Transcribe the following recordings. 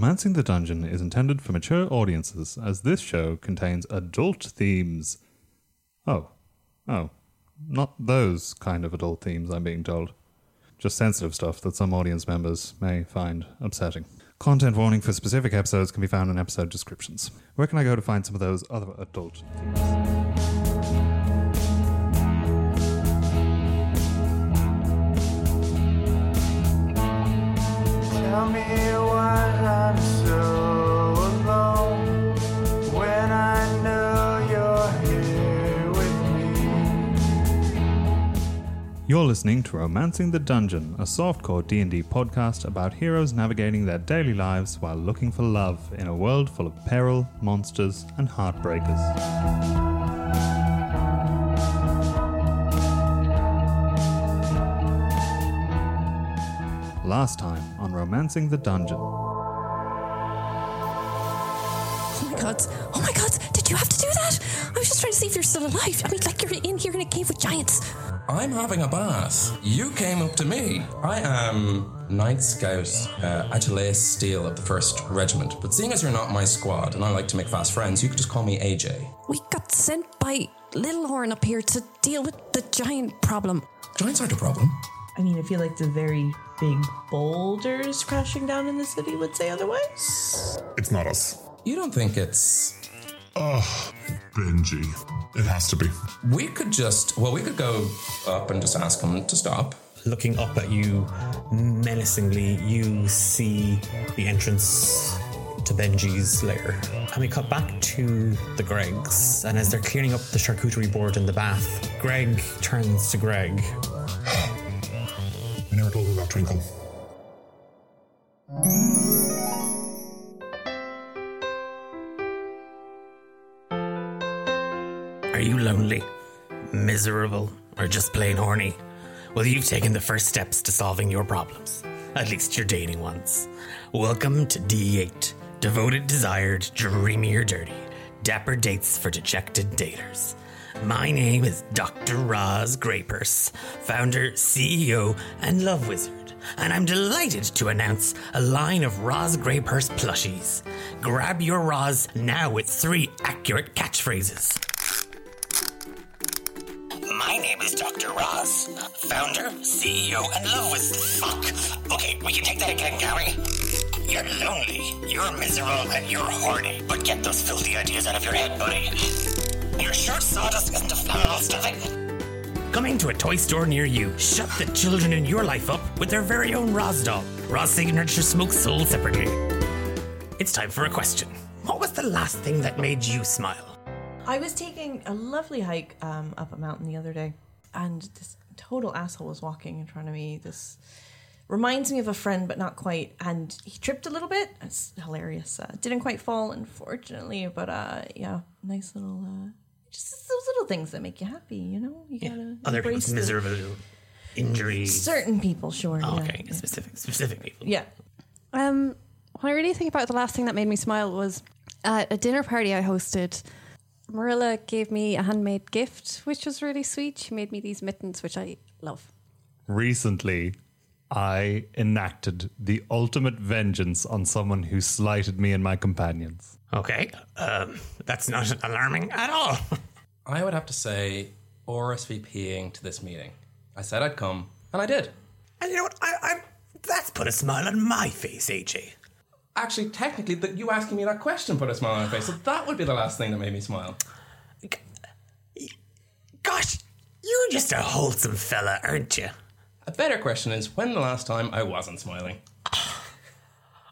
Romancing the Dungeon is intended for mature audiences, as this show contains adult themes. Oh, oh, not those kind of adult themes, I'm being told. Just sensitive stuff that some audience members may find upsetting. Content warning for specific episodes can be found in episode descriptions. Where can I go to find some of those other adult themes? You're listening to Romancing the Dungeon, a softcore D&D podcast about heroes navigating their daily lives while looking for love in a world full of peril, monsters, and heartbreakers. Last time on Romancing the Dungeon. Oh my god. Oh my god. Did you have to do that? I was just trying to see if you're still alive. I mean, like you're in here in a cave with giants. I'm having a bath. You came up to me. I am Night Scout uh, Achilles Steele of the 1st Regiment. But seeing as you're not my squad and I like to make fast friends, you could just call me AJ. We got sent by Littlehorn up here to deal with the giant problem. Giants aren't a problem. I mean, I feel like the very big boulders crashing down in the city would say otherwise. It's not us. You don't think it's. Oh, Benji. It has to be. We could just. Well, we could go up and just ask him to stop. Looking up at you menacingly, you see the entrance to Benji's lair. And we cut back to the Gregs, and as they're cleaning up the charcuterie board in the bath, Greg turns to Greg. We never told her about Twinkle. Lonely, miserable, or just plain horny? Well, you've taken the first steps to solving your problems. At least your dating ones. Welcome to D8. Devoted, desired, dreamy or dirty. Dapper dates for dejected daters. My name is Dr. Roz Greypurse, founder, CEO, and love wizard, and I'm delighted to announce a line of Roz Greypurse plushies. Grab your Roz now with three accurate catchphrases. My name is Dr. Ross, founder, CEO, and love fuck. Okay, we can take that again, we? You're lonely, you're miserable, and you're horny. But get those filthy ideas out of your head, buddy. You're sure sawdust isn't a flammable stuffing? Coming to a toy store near you, shut the children in your life up with their very own Roz doll. Roz signature smoke sold separately. It's time for a question. What was the last thing that made you smile? I was taking a lovely hike um, up a mountain the other day, and this total asshole was walking in front of me. This reminds me of a friend, but not quite. And he tripped a little bit. It's hilarious. Uh, didn't quite fall, unfortunately, but uh, yeah, nice little. Uh, just those little things that make you happy, you know. You gotta Other embrace people's the- miserable injuries. Certain people, sure. Oh, yeah, okay, yeah. specific, specific people. Yeah. Um, when I really think about it, the last thing that made me smile was at a dinner party I hosted. Marilla gave me a handmade gift, which was really sweet. She made me these mittens, which I love. Recently, I enacted the ultimate vengeance on someone who slighted me and my companions. Okay, um, that's not alarming at all. I would have to say RSVPing to this meeting. I said I'd come, and I did. And you know what? I, I'm. That's put a smile on my face, AJ. Actually, technically, that you asking me that question put a smile on my face, so that would be the last thing that made me smile. Gosh, you're just a wholesome fella, aren't you? A better question is when the last time I wasn't smiling?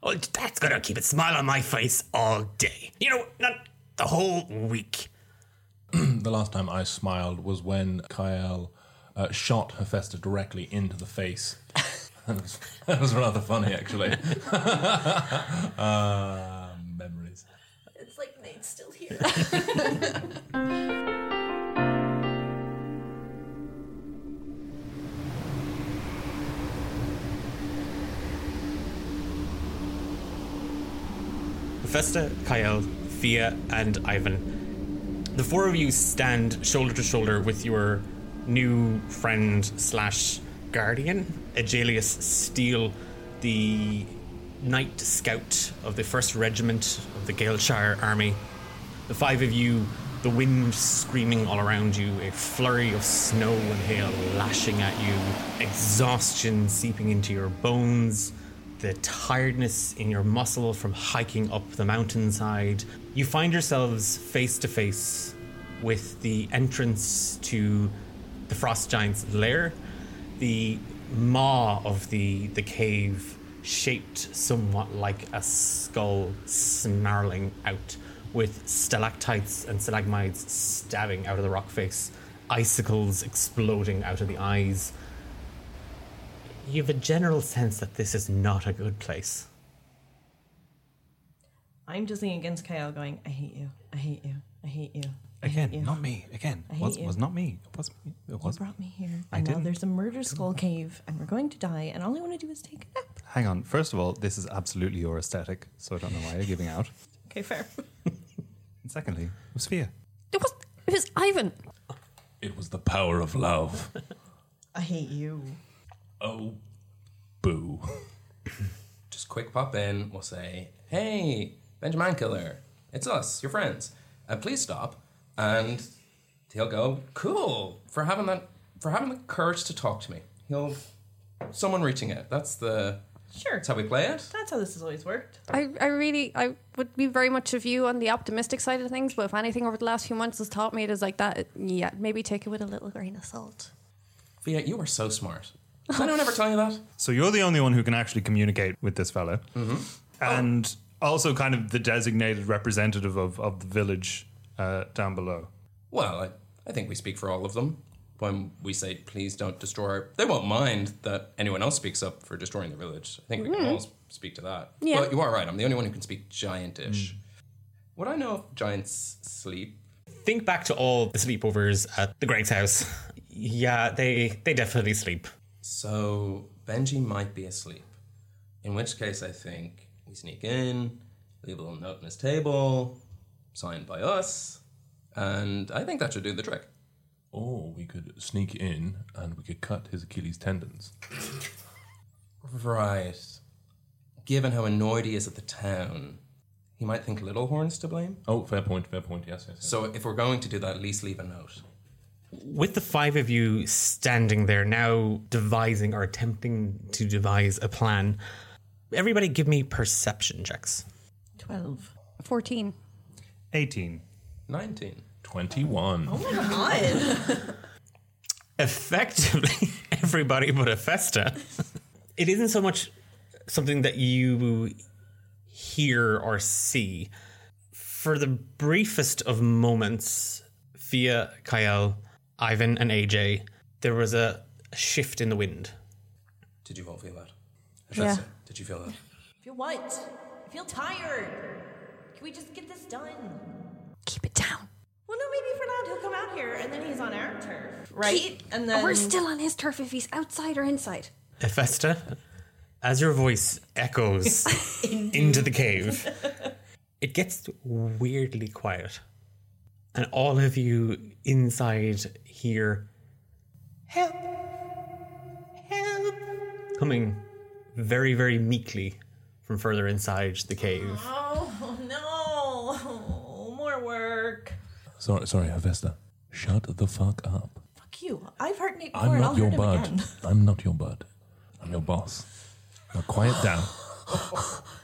Oh, that's gonna keep a smile on my face all day. You know, not the whole week. The last time I smiled was when Kyle uh, shot Hephaestus directly into the face. that, was, that was rather funny, actually. uh, memories. It's like Nate's still here. Festa, Kyle, Fia, and Ivan. The four of you stand shoulder to shoulder with your new friend slash guardian, Agelius Steele, the night scout of the 1st Regiment of the Galeshire Army. The five of you, the wind screaming all around you, a flurry of snow and hail lashing at you, exhaustion seeping into your bones, the tiredness in your muscle from hiking up the mountainside. You find yourselves face to face with the entrance to the frost giant's lair. The maw of the, the cave, shaped somewhat like a skull, snarling out, with stalactites and stalagmites stabbing out of the rock face, icicles exploding out of the eyes. You have a general sense that this is not a good place. I'm just leaning against Kyle, going, "I hate you. I hate you. I hate you." I hate Again, you. not me. Again, I hate was, you. was not me. It was me. It was You was. brought me here, I and now didn't. there's a murder skull cave, and we're going to die, and all I want to do is take a nap. Hang on. First of all, this is absolutely your aesthetic, so I don't know why you're giving out. Okay, fair. And secondly, it was Fia. It was it was Ivan. It was the power of love. I hate you. Oh, boo. Just quick pop in. We'll say, "Hey, Benjamin Killer, it's us, your friends. Uh, please stop." And he'll go, "Cool for having that, for having the courage to talk to me." He'll, someone reaching out. That's the. Sure. That's how we play it. That's how this has always worked. I, I really I would be very much of you on the optimistic side of things, but if anything over the last few months has taught me it is like that, yeah, maybe take it with a little grain of salt. Fia, you are so smart. Did anyone ever tell you that? So you're the only one who can actually communicate with this fellow, mm-hmm. and also kind of the designated representative of, of the village uh, down below. Well, I, I think we speak for all of them when we say, please don't destroy. Our, they won't mind that anyone else speaks up for destroying the village. I think we can Mhm. all speak to that. Yeah. But you are right. I'm the only one who can speak giantish. Would I know if giants sleep? Think back to all the sleepovers at the Greg's house. Yeah, they they definitely sleep. So Benji might be asleep. In which case, I think we sneak in, leave a little note on his table, signed by us, and I think that should do the trick. Or we could sneak in and we could cut his Achilles tendons. Right. Given how annoyed he is at the town, he might think Littlehorn's to blame. Oh, fair point, fair point, yes, yes. yes. So if we're going to do that, at least leave a note. With the five of you standing there now devising or attempting to devise a plan, everybody give me perception checks. 12. 14. 18. 19. 21. Oh my god. Effectively, everybody but a Festa. it isn't so much something that you hear or see. For the briefest of moments, Fia Kyle, Ivan, and AJ, there was a, a shift in the wind. Did you all feel that? Yeah. Hephaestus, Did you feel that? I feel what? I feel tired. Can we just get this done? Keep it down. Well, no, maybe if we're he'll come out here, and then he's on our turf, right? And then We're still on his turf if he's outside or inside. Eh, Efesta, as your voice echoes into the cave, it gets weirdly quiet. And all of you inside hear help, help, coming very, very meekly from further inside the cave. Oh no! More work. Sorry, sorry, Hevesta. Shut the fuck up. Fuck you. I've heard Nate before, I'm and I'll not your hurt him bud. again. I'm not your bud. I'm your boss. Now quiet down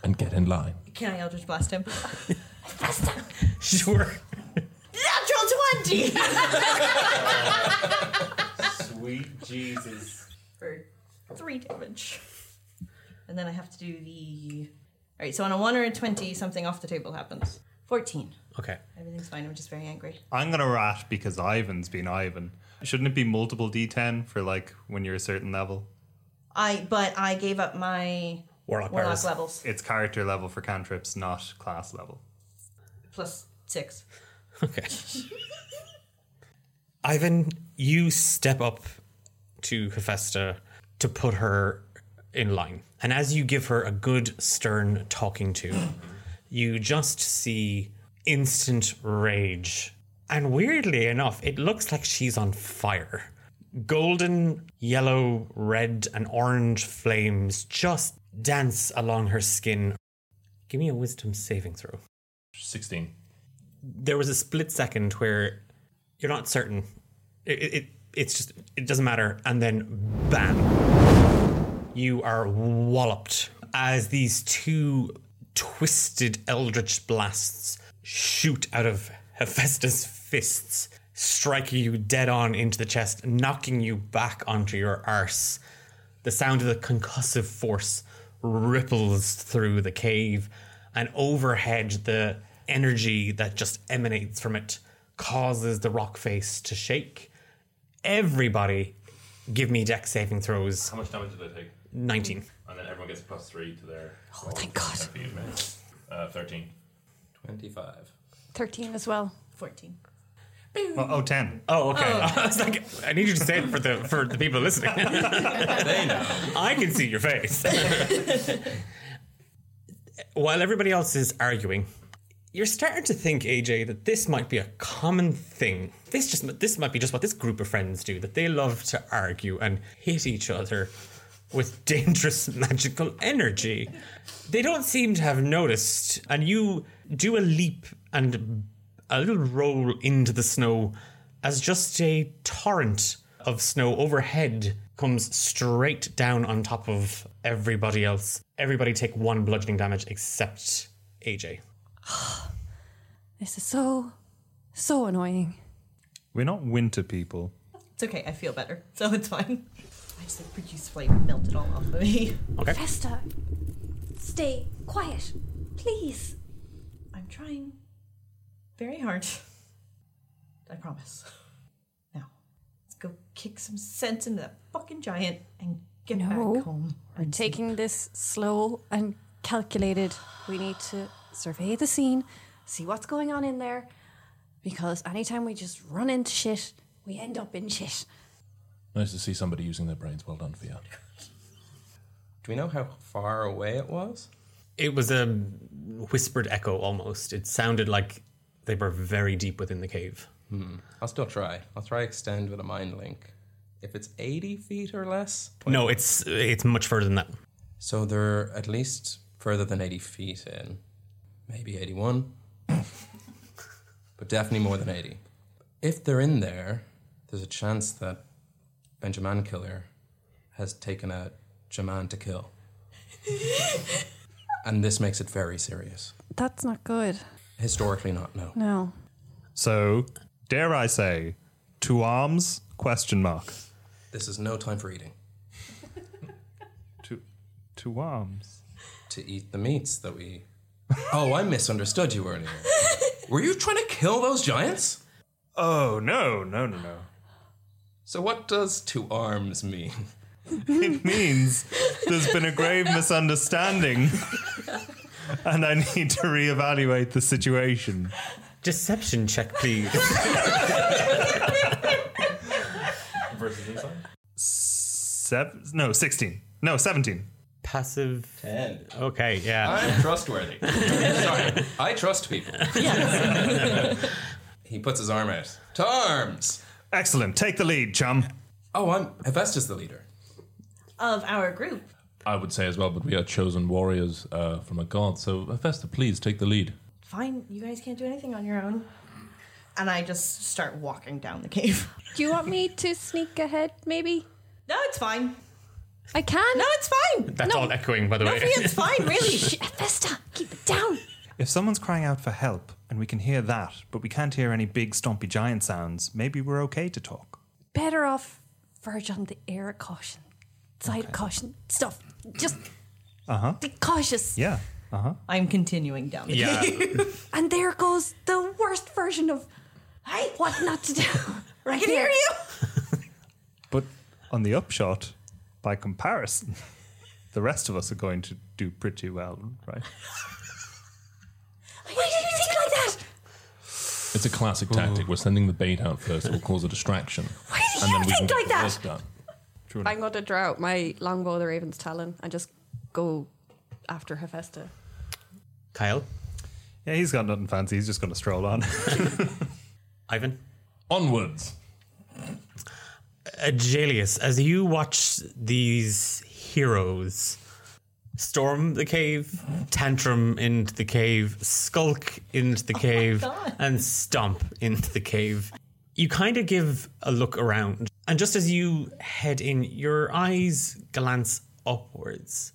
and get in line. Can I Eldritch Blast him? Sure. Natural 20! Sweet Jesus. For three damage. And then I have to do the. Alright, so on a 1 or a 20, something off the table happens. 14. Okay. Everything's fine, I'm just very angry. I'm gonna rat because Ivan's been Ivan. Shouldn't it be multiple D10 for like when you're a certain level? I But I gave up my Warlock, Warlock powers. levels. It's character level for cantrips, not class level. Plus 6. Okay. Ivan, you step up to Hephaestus to put her in line. And as you give her a good, stern talking to, you just see instant rage. And weirdly enough, it looks like she's on fire. Golden, yellow, red, and orange flames just dance along her skin. Give me a wisdom saving throw. 16. There was a split second where you're not certain. It, it, it's just, it doesn't matter. And then, bam, you are walloped as these two twisted eldritch blasts shoot out of Hephaestus' fists, striking you dead on into the chest, knocking you back onto your arse. The sound of the concussive force ripples through the cave, and overhead, the energy that just emanates from it causes the rock face to shake. Everybody, give me dex saving throws. How much damage did I take? 19. And then everyone gets plus three to their. Oh, thank God. Uh, 13. 25. 13 as well. 14. Oh, oh 10. Oh, okay. Oh. I was like, I need you to say it for the for the people listening. they know. I can see your face. While everybody else is arguing, you're starting to think, AJ, that this might be a common thing. This just this might be just what this group of friends do. That they love to argue and hit each other with dangerous magical energy. They don't seem to have noticed, and you do a leap and a little roll into the snow as just a torrent of snow overhead comes straight down on top of everybody else. Everybody take one bludgeoning damage except AJ. This is so, so annoying. We're not winter people. It's okay. I feel better, so it's fine. I just like produce flame melted all off of me. Okay. Festa, stay quiet, please. I'm trying very hard. I promise. Now, let's go kick some sense into that fucking giant and get No. back home. We're taking this slow and calculated. We need to survey the scene, see what's going on in there, because anytime we just run into shit, we end up in shit. Nice to see somebody using their brains. Well done, Fia. Do we know how far away it was? It was a whispered echo almost. It sounded like they were very deep within the cave. Hmm. I'll still try. I'll try extend with a mind link. If it's 80 feet or less? No, it's it's much further than that. So they're at least further than 80 feet in. Maybe 81. but definitely more than 80. If they're in there, there's a chance that Benjamin Killer has taken a Jaman to kill. and this makes it very serious. That's not good. Historically, not, no. No. So, dare I say, two arms? Question mark. This is no time for eating. Two, two arms. To eat the meats that we. Oh, I misunderstood you earlier. Were you trying to kill those giants? Oh no, no, no, no. So what does two arms mean? It means there's been a grave misunderstanding, and I need to reevaluate the situation. Deception check, please. Versus inside? Seven? No, sixteen. No, seventeen. Passive. 10. Okay, yeah. I'm trustworthy. Sorry, I trust people. he puts his arm out. To arms! Excellent. Take the lead, chum. Oh, I'm Hephaestus the leader. Of our group. I would say as well, but we are chosen warriors uh, from a god. So, Hephaestus, please take the lead. Fine, you guys can't do anything on your own. And I just start walking down the cave. Do you want me to sneak ahead, maybe? No, it's fine. I can. No, it's fine. That's No. all echoing, by the No, way. it's fine, really. Shh, Festa, keep it down. If someone's crying out for help and we can hear that, but we can't hear any big stompy giant sounds, maybe we're okay to talk. Better off verge on the air of caution, side of caution stuff. Just Uh huh. be cautious. Yeah. Uh huh. I'm continuing down the Yeah. cave. And there goes the worst version of Hey, what not to do. Right I can there. hear you. But on the upshot, by comparison, the rest of us are going to do pretty well, right? Why did you think like that? It's a classic tactic. We're sending the bait out first. It will cause a distraction. Why did you think get like the that? work done. I'm going to draw out my longbow, the Raven's Talon, and just go after Hephaestus. Kyle, Yeah, he's got nothing fancy. He's just going to stroll on. Ivan, Onwards. Uh, Agelius, as you watch these heroes storm the cave, tantrum into the cave, skulk into the oh cave, and stomp into the cave. You kind of give a look around, and just as you head in, your eyes glance upwards.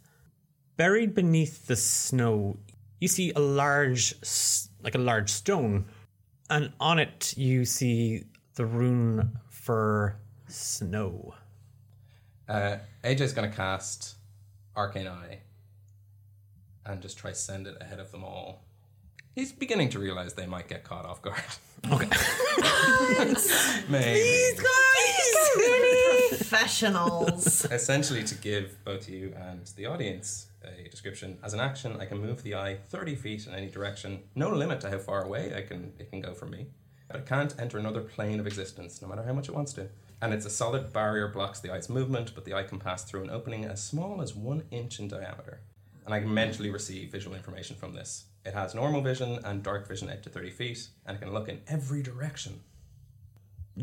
Buried beneath the snow, you see a large, like a large stone, and on it you see the rune for snow. Uh, AJ's going to cast Arcane Eye and just try send it ahead of them all. He's beginning to realize they might get caught off guard. Okay. Maybe. Professionals. Essentially, to give both you and the audience a description, as an action, I can move the eye 30 feet in any direction. No limit to how far away I can it can go from me. But it can't enter another plane of existence, no matter how much it wants to. And it's a solid barrier blocks the eye's movement, but the eye can pass through an opening as small as one inch in diameter. And I can mentally receive visual information from this. It has normal vision and dark vision up to 30 feet, and it can look in every direction.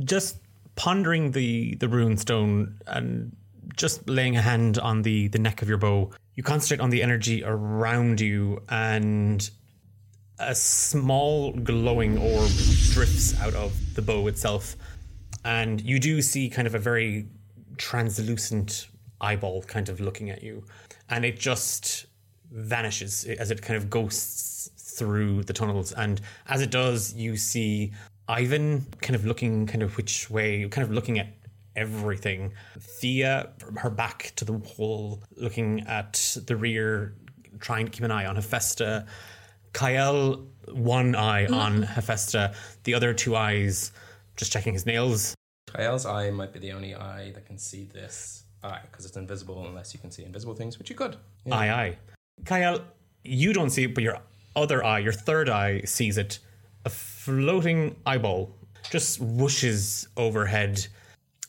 just pondering the the rune stone and just laying a hand on the the neck of your bow you concentrate on the energy around you and a small glowing orb drifts out of the bow itself. And you do see kind of a very translucent eyeball kind of looking at you. And it just vanishes as it kind of ghosts through the tunnels. And as it does you see ivan kind of looking kind of which way kind of looking at everything Fia her back to the wall looking at the rear trying to keep an eye on hephaestus Kyle, one eye mm-hmm. on Hephaestus, the other two eyes just checking his nails. Kyle's eye might be the only eye that can see this eye because it's invisible unless you can see invisible things, which you could. Yeah. Aye, aye. Kyle, you don't see it, but your other eye, your third eye, sees it. Floating eyeball just whooshes overhead.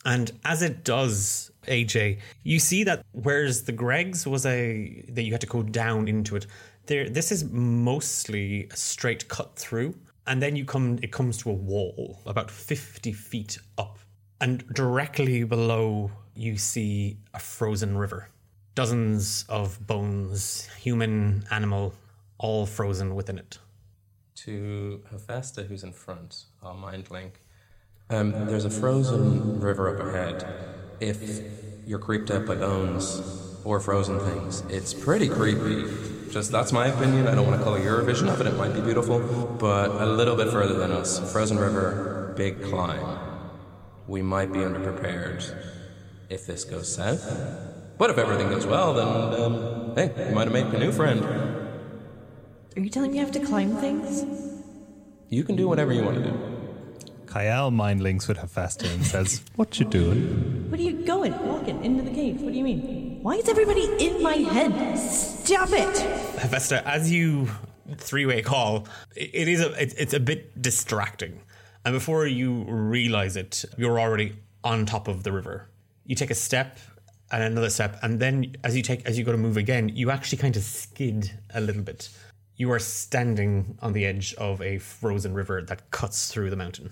And as it does, AJ, you see that whereas the Greg's was a that you had to go down into it, there this is mostly a straight cut through. And then you come it comes to a wall about 50 feet up. And directly below you see a frozen river dozens of bones, human, animal, all frozen within it. To Hephaestus, who's in front, I'll mind link. Um, there's a frozen river up ahead. If you're creeped out by bones or frozen things, it's pretty creepy. Just that's my opinion. I don't want to call your vision of it. It might be beautiful, but a little bit further than us. Frozen river, big climb. We might be underprepared if this goes south. But if everything goes well, then um, hey, you might have made a new friend. Are you telling me I have to climb things? You can do whatever you want to do. Kyle mind links with Hephaestus and says, What you doing? What are you going? Walking into the cave? What do you mean? Why is everybody in my head? Stop it! Hephaestus, as you three-way call, it it is a it, it's a bit distracting, and before you realize it, you're already on top of the river. You take a step and another step, and then as you take as you go to move again, you actually kind of skid a little bit. You are standing on the edge of a frozen river that cuts through the mountain.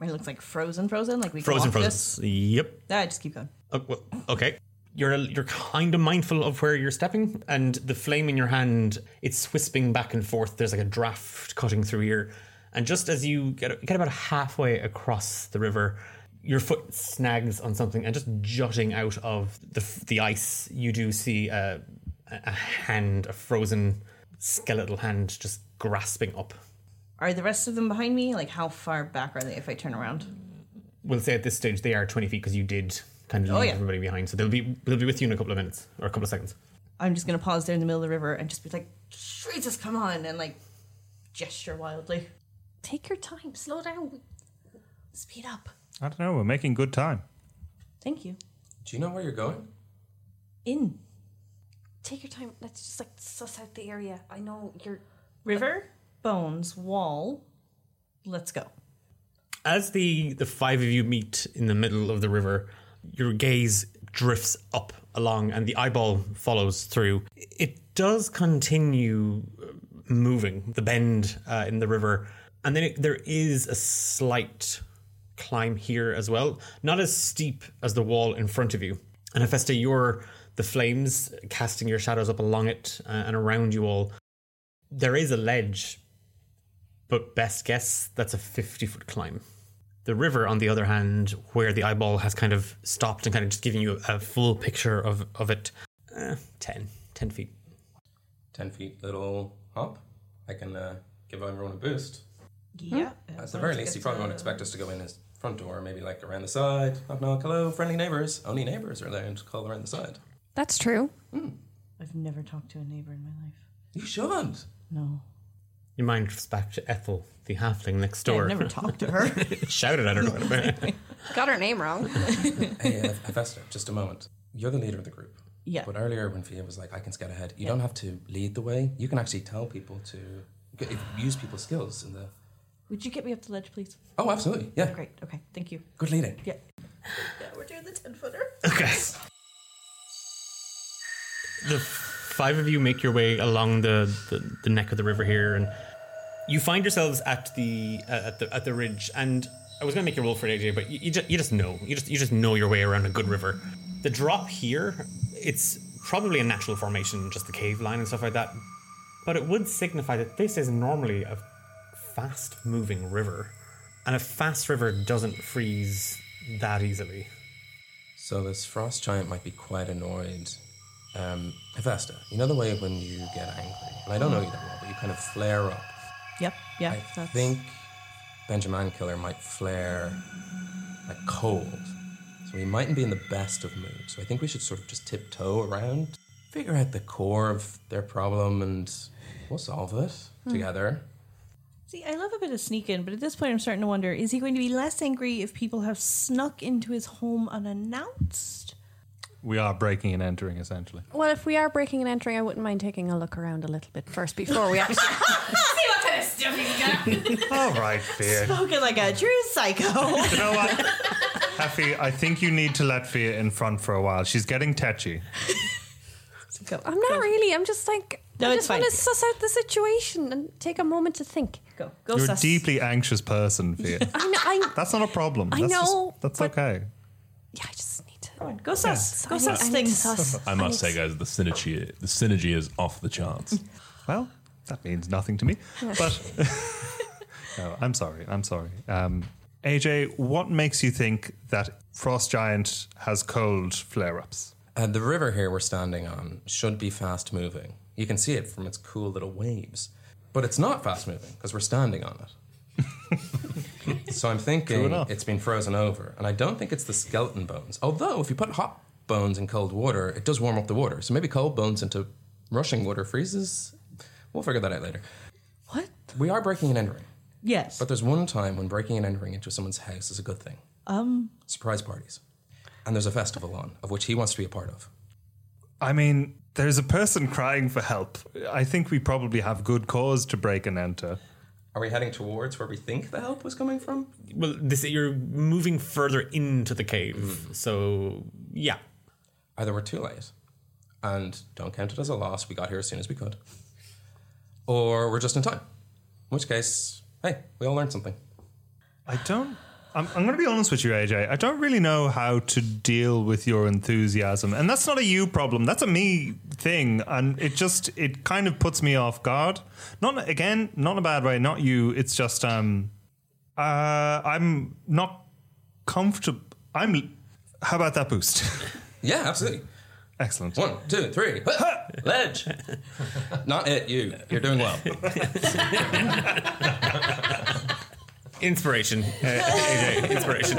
It looks like frozen, frozen. Like we can Frozen, walk frozen. this. Yep. Ah, just keep going. Oh, well, okay. You're you're kind of mindful of where you're stepping, and the flame in your hand it's wisping back and forth. There's like a draft cutting through here, and just as you get get about halfway across the river, your foot snags on something, and just jutting out of the the ice, you do see a a hand, a frozen skeletal hand, just grasping up. Are the rest of them behind me? Like, how far back are they if I turn around? We'll say at this stage they are twenty feet because you did kind of oh, leave Oh, yeah. everybody behind, so they'll be they'll be with you in a couple of minutes or a couple of seconds. I'm just gonna pause there in the middle of the river and just be like, Jesus, come on, and like gesture wildly. Take your time. Slow down. Speed up. I don't know, we're making good time. Thank you. Do you know where you're going? In. Take your time. Let's just like suss out the area. I know you're. River, bones, wall. Let's go. As the the five of you meet in the middle of the river, your gaze drifts up along, and the eyeball follows through. It does continue uh, moving the bend uh, in the river, and then it, there is a slight climb here as well, not as steep as the wall in front of you. And Hephaestus, you're the flames casting your shadows up along it uh, and around you all. There is a ledge, but best guess that's a 50 foot climb. The river, on the other hand, where the eyeball has kind of stopped and kind of just giving you a, a full picture of, of it, uh, 10, 10 feet. 10 feet little hop. I can uh, give everyone a boost. Yeah. At the very least, you probably won't expect us to go in his front door, maybe like around the side. Knock, knock, hello, friendly neighbors. Only neighbors are allowed to call around the side. That's true. I've never talked to a neighbor in my life. You shouldn't. No. Your mind drifts back to Ethel, the halfling next Yeah, door. I've never talked to her. Shouted at her. Got her name wrong. Hey, uh, Hephaestus, just a moment. You're the leader of the group. Yeah. But earlier when Fia was like, I can scout ahead, you don't have to lead the way. You can actually tell people to use people's skills in the. Would you get me up the ledge, please? Oh, absolutely. Yeah. Great. Okay. Thank you. Good leading. Yeah. Yeah, we're doing the 10 footer. Okay. The five of you make your way along the, the, the neck of the river here, and you find yourselves at the uh, at the at the ridge. And I was going to make you roll for it, AJ, but you, you, just, you just know you just you just know your way around a good river. The drop here, it's probably a natural formation, just the cave line and stuff like that. But it would signify that this is normally a fast moving river, and a fast river doesn't freeze that easily. So this frost giant might be quite annoyed. Um, Hephaestus, you know the way when you get angry, and I don't know you that well, but you kind of flare up. Yep. Yeah. I that's- think Benjamin Killer might flare like cold. So he mightn't be in the best of moods. So I think we should sort of just tiptoe around, figure out the core of their problem, and we'll solve it Hmm. together. See, I love a bit of sneak in, but at this point, I'm starting to wonder: is he going to be less angry if people have snuck into his home unannounced? We are breaking and entering, essentially. Well, if we are breaking and entering, I wouldn't mind taking a look around a little bit first before we actually. See what kind of stuff he's got. All right, Fia. Spoken like a true psycho. You know what? Effie, I think you need to let Fia in front for a while. She's getting tetchy. Go. I'm not really. I'm just like. No, I just want to suss out the situation and take a moment to think. Go. Go. You're a deeply anxious person, Fia. I know. I, That's not a problem. I That's just- know, that's okay. yeah, I just need. Go on, Go sus. Go I need- sus I need to things. suss- I must say, guys, the synergy the synergy is off the charts. Well, that means nothing to me. But no, I'm sorry. I'm sorry. Um, AJ, what makes you think that Frost Giant has cold flare ups? Uh, the river here we're standing on should be fast moving. You can see it from its cool little waves. But it's not fast moving because we're standing on it. So I'm thinking it's been frozen over. And I don't think it's the skeleton bones. Although, if you put hot bones in cold water, it does warm up the water. So maybe cold bones into rushing water freezes. We'll figure that out later. What? We are breaking and entering. Yes. But there's one time when breaking and entering into someone's house is a good thing Um. surprise parties. And there's a festival on, of which he wants to be a part of. I mean, there's a person crying for help. I think we probably have good cause to break and enter. Are we heading towards where we think the help was coming from? Well, this you're moving further into the cave, hmm. so yeah. Either we're too late and don't count it as a loss, we got here as soon as we could, or we're just in time. In which case, hey, we all learned something. I don't. I'm, I'm going to be honest with you, AJ. I don't really know how to deal with your enthusiasm, and that's not a you problem. That's a me thing, and it just it kind of puts me off guard. Not again, not in a bad way. Not you. It's just um, uh, I'm not comfortable. I'm. How about that boost? Yeah, absolutely. Excellent. One, two, three. Ledge. Not it, you. You're doing well. Inspiration, uh, AJ, inspiration.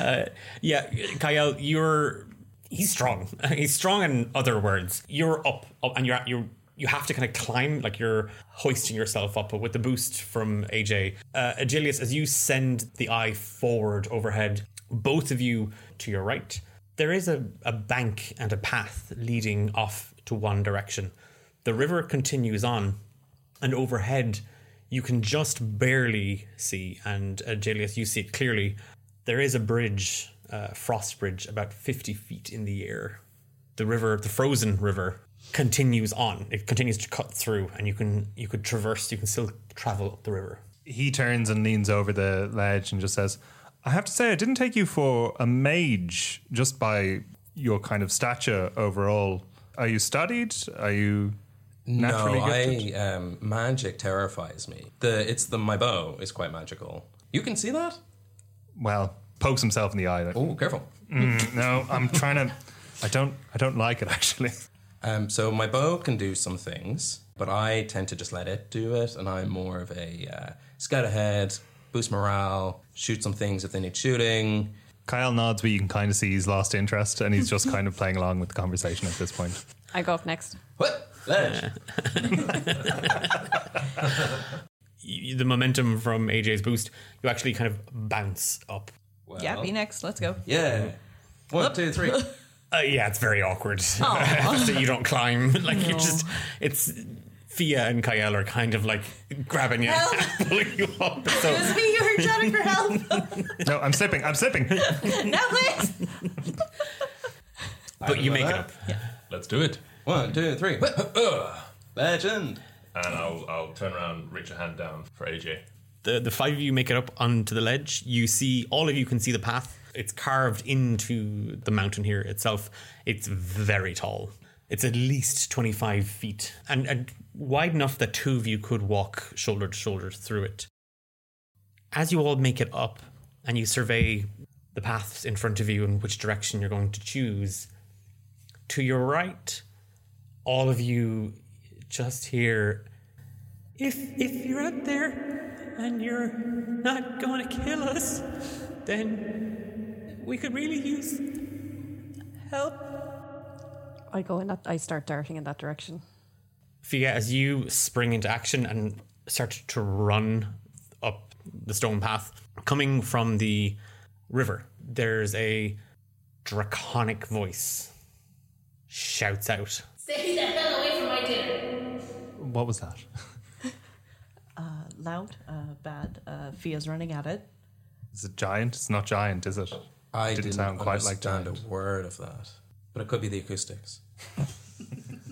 Uh, yeah, Kyle, you're he's strong. He's strong in other words. You're up, up and you're you're you have to kind of climb like you're hoisting yourself up with the boost from AJ. Uh, Agilius, as you send the eye forward overhead, both of you to your right, there is a, a bank and a path leading off to one direction. The river continues on, and overhead you can just barely see, and uh, Jalius, you see it clearly. There is a bridge, uh, frost bridge, about 50 feet in the air. The river, the frozen river, continues on. It continues to cut through, and you can you could traverse. You can still travel up the river. he turns and leans over the ledge and just says, I have to say, I didn't take you for a mage just by your kind of stature overall. Are you studied? Are you naturally no, gifted? I um, magic terrifies me. The it's the my bow is quite magical. You can see that. Well, pokes himself in the eye. Like, Oh, careful. "Mm, no, I'm trying to. I don't. I don't like it actually. Um, so my bow can do some things, but I tend to just let it do it, and I'm more of a uh, scout ahead, boost morale, shoot some things if they need shooting. Kyle nods, but you can kind of see he's lost interest, and he's just kind of playing along with the conversation at this point. I go up next. What? Ledge. The momentum from AJ's boost, you actually kind of bounce up. yeah, be next. Let's go. Yeah. One, two, three. Uh, yeah, it's very awkward. so you don't climb. Like you just, it's Fia and Kyle are kind of like grabbing you, Help. and pulling you up. So It's me. You were shouting for help. No, I'm slipping. I'm slipping. no, please. but you make it up. Let's do it. One, two, three. Legend. And I'll, I'll turn around, reach a hand down for AJ. The the five of you make it up onto the ledge. You see, all of you can see the path. It's carved into the mountain here itself. It's very tall. It's at least twenty five feet and, and wide enough that two of you could walk shoulder to shoulder through it. As you all make it up and you survey the paths in front of you and which direction you're going to choose, to your right, all of you just here. if if you're out there and you're not going to kill us, then we could really use help. I go in that. I start darting in that direction. Fia, as you spring into action and start to run up the stone path, coming from the river, there's a draconic voice shouts out. Stay the hell away from my dinner. What was that? Loud, uh, bad. Uh, Fia's running at it. Is it giant? It's not giant, is it? I Didn't didn't, sound quite like understand giant. a word of that, but it could be the acoustics. Did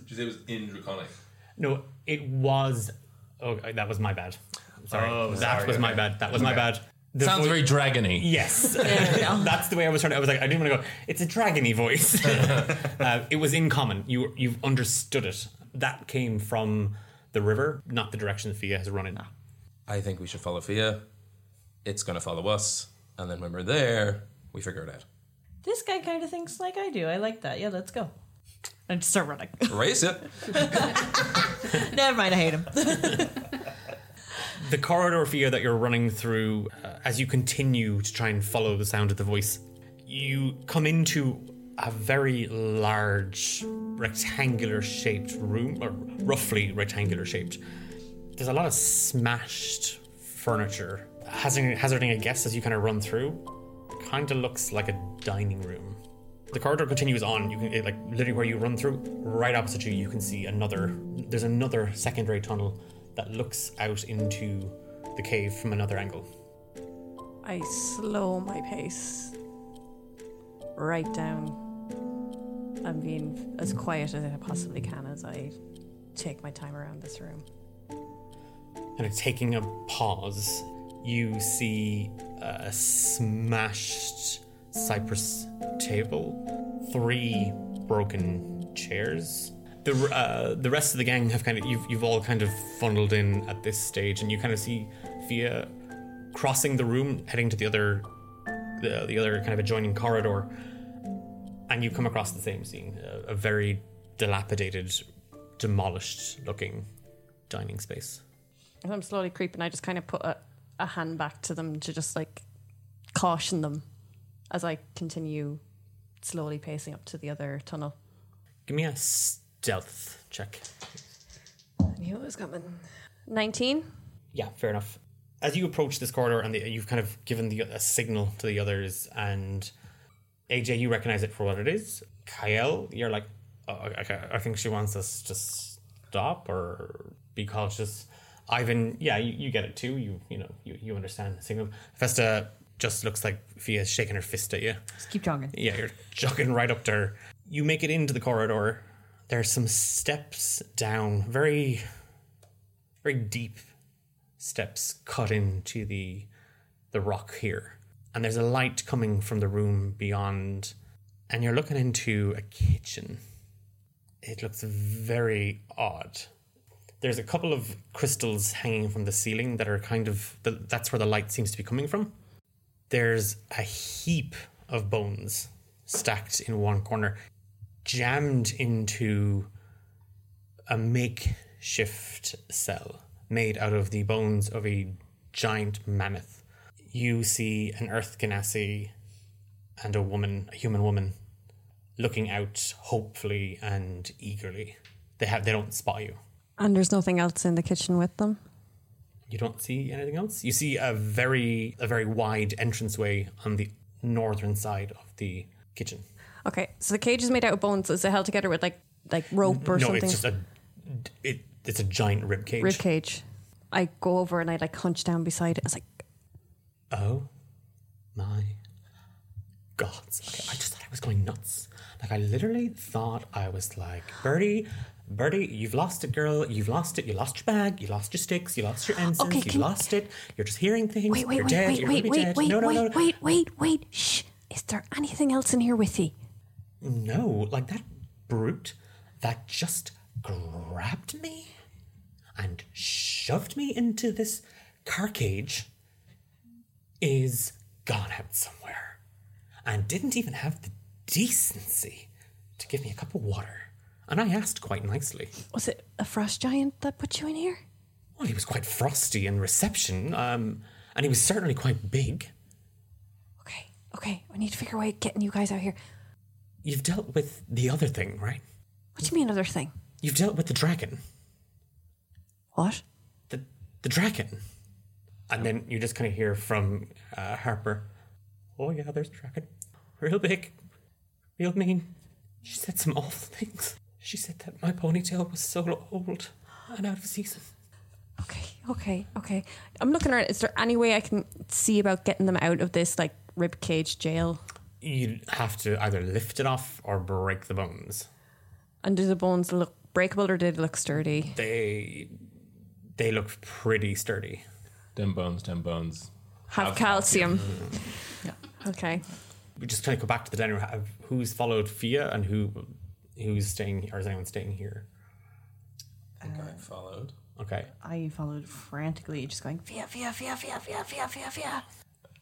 you say it was in Draconic? No, it was. Oh, that was my bad. Sorry, Oh, that sorry, was my okay. bad. That was my bad. The Sounds vo- very dragony. Yes, that's the way I was trying. To, I was like, I didn't want to go. It's a dragony voice. uh, it was in common. You you've understood it. That came from the river, not the direction Fia has run in. I think we should follow Fia. It's going to follow us, and then when we're there, we figure it out. This guy kind of thinks like I do. I like that. Yeah, let's go. And just start running. Race it. Never mind. I hate him. The corridor Fia that you're running through, uh, as you continue to try and follow the sound of the voice, you come into a very large rectangular shaped room, or roughly rectangular shaped. There's a lot of smashed furniture. Hazarding, a guess as you kind of run through, kind of looks like a dining room. The corridor continues on. You can like literally where you run through, right opposite you, you can see another. There's another secondary tunnel that looks out into the cave from another angle. I slow my pace right down. I'm being as quiet as I possibly can as I take my time around this room. Of taking a pause, you see a smashed cypress table, three broken chairs. The uh, the rest of the gang have kind of you've you've all kind of funneled in at this stage, and you kind of see Fia crossing the room, heading to the other the, the other kind of adjoining corridor, and you come across the same scene, a, a very dilapidated, demolished looking dining space. As I'm slowly creeping, I just kind of put a, a hand back to them to just like caution them as I continue slowly pacing up to the other tunnel. Give me a stealth check. I knew it was coming. 19? Yeah, fair enough. As you approach this corridor, and the, you've kind of given the, a signal to the others, and AJ, you recognize it for what it is. Kyle, you're like, oh, okay, I think she wants us to stop or be cautious. Ivan, yeah, you, you get it too. You you know you, you understand the signal. Festa just looks like Fia's shaking her fist at you. Just keep jogging. Yeah, you're jogging right up to her. You make it into the corridor. There's some steps down, very, very deep steps cut into the the rock here. And there's a light coming from the room beyond and you're looking into a kitchen. It looks very odd. There's a couple of crystals hanging from the ceiling that are kind of the, that's where the light seems to be coming from. There's a heap of bones stacked in one corner, jammed into a makeshift cell made out of the bones of a giant mammoth. You see an Earth Genasi and a woman, a human woman, looking out hopefully and eagerly. They have they don't spot you. And there's nothing else in the kitchen with them. You don't see anything else. You see a very a very wide entranceway on the northern side of the kitchen. Okay, so the cage is made out of bones. Is it held together with like like rope or no, something? it's just a it, it's a giant rib cage. rib cage. I go over and I like hunch down beside it. It's like, Oh my gods. Okay, I just thought I was going nuts. Like, I literally thought I was like, Birdie, Birdie, you've lost it, girl. You've lost it. You lost your bag. You lost your sticks. You lost your ensigns. Okay, you lost it. You're just hearing things. wait, wait, You're wait, dead. wait, You're wait, wait, dead. wait, no, no, wait, no. wait, wait, wait. Shh. Is there anything else in here with you? No, like that brute that just grabbed me and shoved me into this car cage is gone out somewhere and didn't even have the decency to give me a cup of water. And I asked quite nicely. Was it a frost giant that put you in here? Well, he was quite frosty in reception, um, and he was certainly quite big. Okay, okay. I need to figure a way of getting you guys out here. You've dealt with the other thing, right? What do you mean, other thing? You've dealt with the dragon. What? The the dragon. And then you just kind of hear from uh, Harper, "Oh yeah, there's a dragon, real big, real mean." She said some awful things. She said that my ponytail was so old and out of season. Okay, okay, okay. I'm looking around. Is there any way I can see about getting them out of this like ribcage jail? you have to either lift it off or break the bones. And do the bones look breakable or did they look sturdy? They they looked pretty sturdy. Them bones, them bones. Have, have calcium. calcium. yeah. Okay. We just kind of go back to the dinner. Who's followed Fia and who who's staying? here? Is is anyone staying here? I think uh, I followed. Okay. I followed frantically, just going Fia, Fia, Fia, Fia, Fia, Fia, Fia, Fia.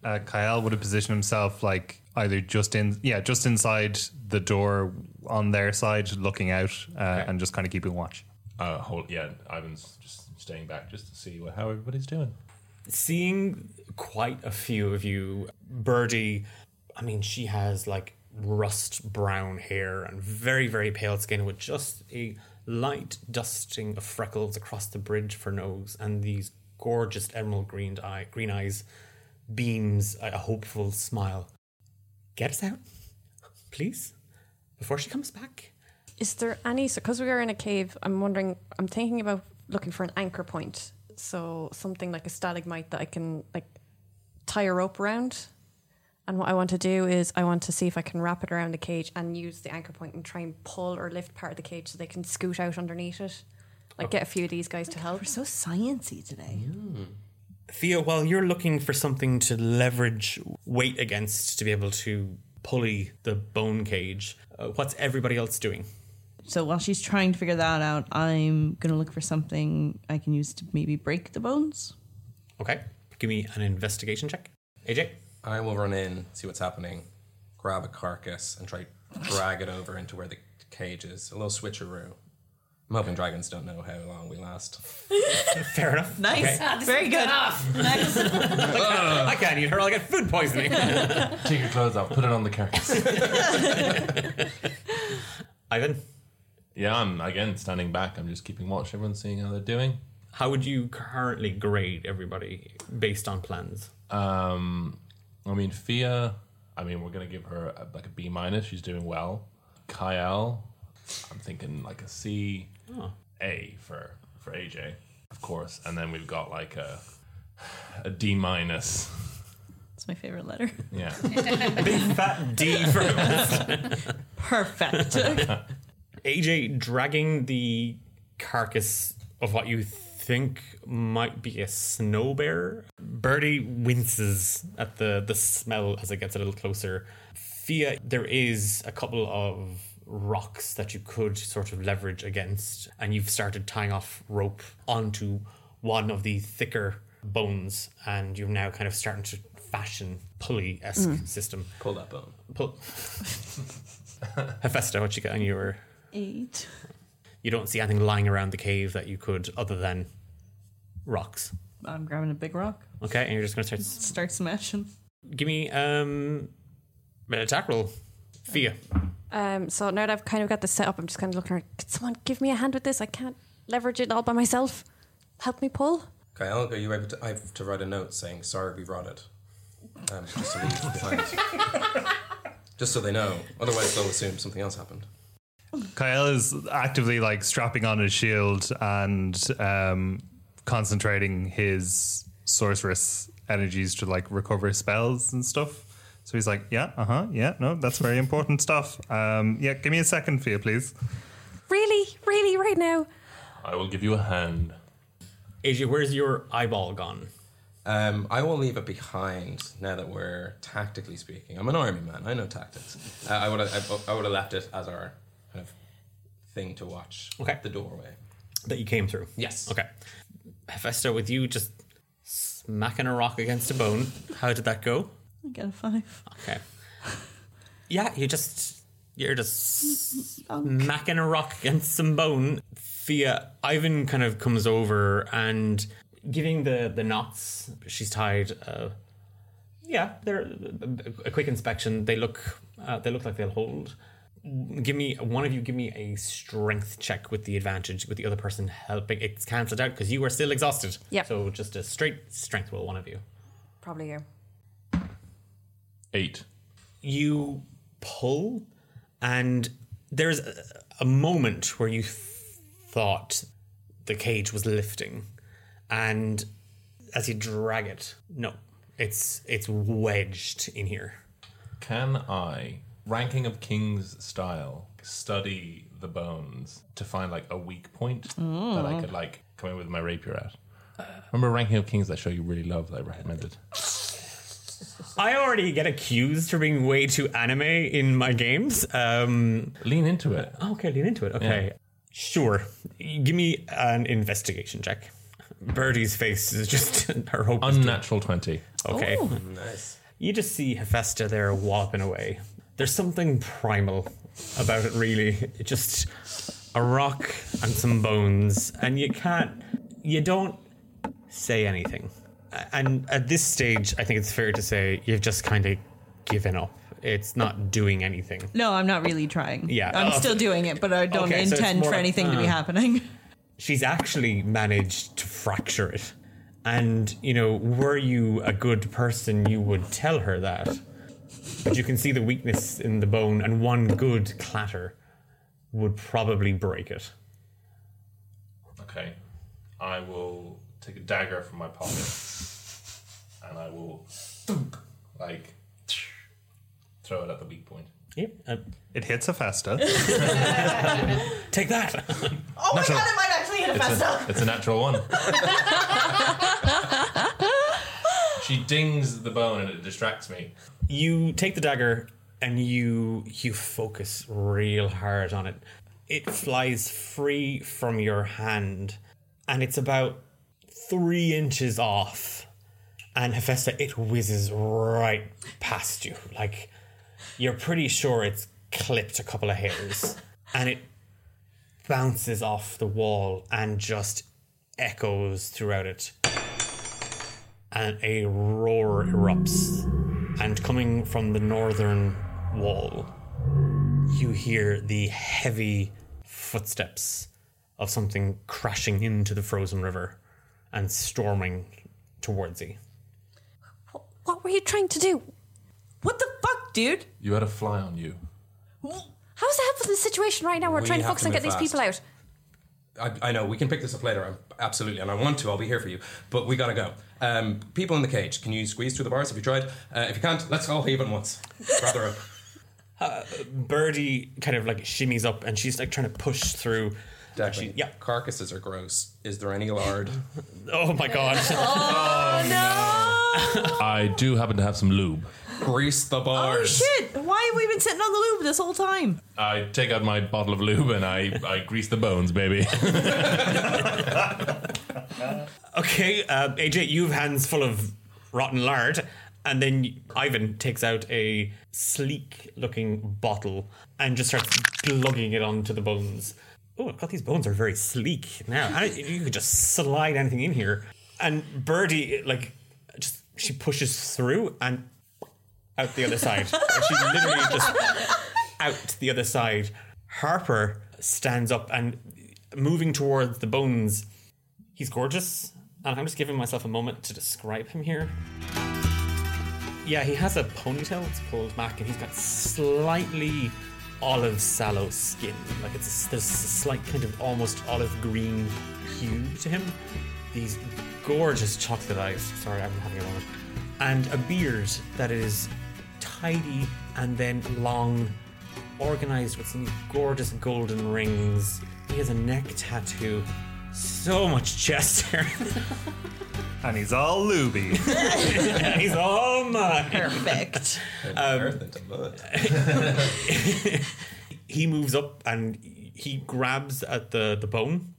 Uh, Kyle would have positioned himself like either just in, yeah, just inside the door on their side, looking out, uh, and just kind of keeping watch. Uh, hold, yeah, Ivan's just staying back just to see what, how everybody's doing. seeing quite a few of you, Birdie, I mean, she has like rust brown hair and very, very pale skin with just a light dusting of freckles across the bridge for nose and these gorgeous emerald green eye green eyes beams a hopeful smile. Get us out, please, before she comes back. Is there any? So, because we are in a cave, I'm wondering. I'm thinking about looking for an anchor point. So something like a stalagmite that I can like tie a rope around. And what I want to do is I want to see if I can wrap it around the cage and use the anchor point and try and pull or lift part of the cage so they can scoot out underneath it. Like oh. get a few of these guys to help. We're so sciencey today. Mm. Fia, while you're looking for something to leverage weight against to be able to pulley the bone cage, uh, what's everybody else doing? So while she's trying to figure that out, I'm going to look for something I can use to maybe break the bones. Okay, give me an investigation check. AJ? I will run in, see what's happening, grab a carcass, and try drag it over into where the cage is. A little switcheroo. I'm hoping dragons don't know how long we last. Fair enough. Nice. Okay. Very good. Nice. I can't eat her, I'll get food poisoning. Take your clothes off, put it on the carcass. Ivan? Yeah, I'm again standing back. I'm just keeping watch. Everyone's seeing how they're doing. How would you currently grade everybody based on plans? Um, I mean, Fia. I mean, we're gonna give her a, like a B minus. She's doing well. Kyle, I'm thinking like a C, Oh. A for for AJ, of course. And then we've got like a a D minus. It's my favorite letter. Yeah. Big fat D for Perfect. AJ dragging the carcass of what you think might be a snow bear. Birdie winces at the, the smell as it gets a little closer. Fia, there is a couple of rocks that you could sort of leverage against, and you've started tying off rope onto one of the thicker bones, and you're now kind of starting to fashion pulley esque Mm. system. Pull that bone. Pull. Hephaestus, what you got on your? Eight. You don't see anything lying around the cave that you could, other than rocks. I'm grabbing a big rock. Okay, and you're just gonna start. Start smashing. Give me um, an attack roll, Fia. Um, so now that I've kind of got this set up, I'm just kind of looking around. Could someone give me a hand with this? I can't leverage it all by myself. Help me pull. Kyle, are you able to? I have to write a note saying sorry we brought it, um, just to leave behind, just so they know. Otherwise, they'll assume something else happened. Kyle is actively like strapping on his shield and um, concentrating his sorceress energies to like recover spells and stuff. So he's like, yeah, uh huh, yeah, no, that's very important stuff. Um, yeah, give me a second, for you, please. Really, really, right now. I will give you a hand. AJ, where's your eyeball gone? Um, I will leave it behind now that we're tactically speaking. I'm an army man. I know tactics. Uh, I would have. I, I would have left it as our kind of thing to watch. Okay. The doorway. That you came through. Yes. Okay. Hephaestus, with you just smacking a rock against a bone. How did that go? I get a five. Okay. Yeah, you just you're just smacking a rock against some bone. Fia Ivan kind of comes over and giving the the knots she's tied. Uh, yeah, they're a quick inspection. They look uh, they look like they'll hold. Give me one of you. Give me a strength check with the advantage with the other person helping. It's cancelled out because you are still exhausted. Yeah. So just a straight strength roll. One of you. Probably you. Eight. you pull, and there's a, a moment where you th- thought the cage was lifting, and as you drag it, no, it's it's wedged in here. Can I, ranking of kings style, study the bones to find like a weak point that I could like come in with my rapier at? Uh. Remember ranking of kings that show you really love that I recommended? I already get accused for being way too anime in my games. Um, lean into it. Okay, lean into it. Okay, sure. Give me an investigation check. Birdie's face is just her hope. is to- Unnatural 20. Okay. Nice. You just see Hephaestus there walloping away. There's something primal about it, really. It just a rock and some bones, and you can't, you don't say anything. A- And at this stage, I think it's fair to say you've just kind of given up. It's not doing anything. No, I'm not really trying. Yeah. I'm Oh, still doing it, but I don't Okay, intend more for like, anything to be uh. happening. she's actually managed to fracture it. And, you know, were you a good person, you would tell her that. But you can see the weakness in the bone, and one good clatter would probably break it. Okay. I will take a dagger from my pocket and I will like throw it at the weak point. Yep. Uh, It hits Hephaestus. take that. Oh my god, it might actually hit a It's festa. a, it's a natural one. she dings the bone and it distracts me. you take the dagger and you you focus real hard on it. It flies free from your hand, and it's about three inches off. And Hephaestus, it whizzes right past you. Like you're pretty sure it's clipped a couple of hairs, and it bounces off the wall and just echoes throughout it. And a roar erupts and coming from the northern wall, you hear the heavy footsteps of something crashing into the frozen river and storming towards you. What were you trying to do? What the fuck, dude? You had a fly on you. How's the help in the situation right now? We're We trying to have focus to on move getting these people out. I, I know we can pick this up later, I'm- absolutely, and I want to. I'll be here for you, but we gotta go. Um, people in the cage, can you squeeze through the bars? Have you tried? Uh, if you can't, let's all heave at once. Grab the rope. Birdie kind of like shimmies up and she's like trying to push through. Declan, yeah. Carcasses are gross. Is there any lard? Oh my god. Oh, no! I do happen to have some lube. Grease the bars. Oh bars. shit! Why have we been sitting on the lube this whole time? I take out my bottle of lube and I, I grease the bones, baby. Okay, uh, AJ, you have hands full of rotten lard, and then Ivan takes out a sleek-looking bottle and just starts glugging it onto the bones. Oh, God, these bones are very sleek now. You could just slide anything in here. And Birdie, like, just she pushes through and out the other side. she literally just out the other side. Harper stands up and moving towards the bones. He's gorgeous, and I'm just giving myself a moment to describe him here. Yeah, he has a ponytail. It's pulled back, and he's got slightly olive sallow skin. Like it's there's a slight kind of almost olive green hue to him. These gorgeous chocolate eyes. Sorry, I'm having a moment. And a beard that is tidy and then long, organized with some gorgeous golden rings. He has a neck tattoo. So much chest hair. And he's all looby. He's all mine. Perfect. Earth he moves up and he grabs at the the bone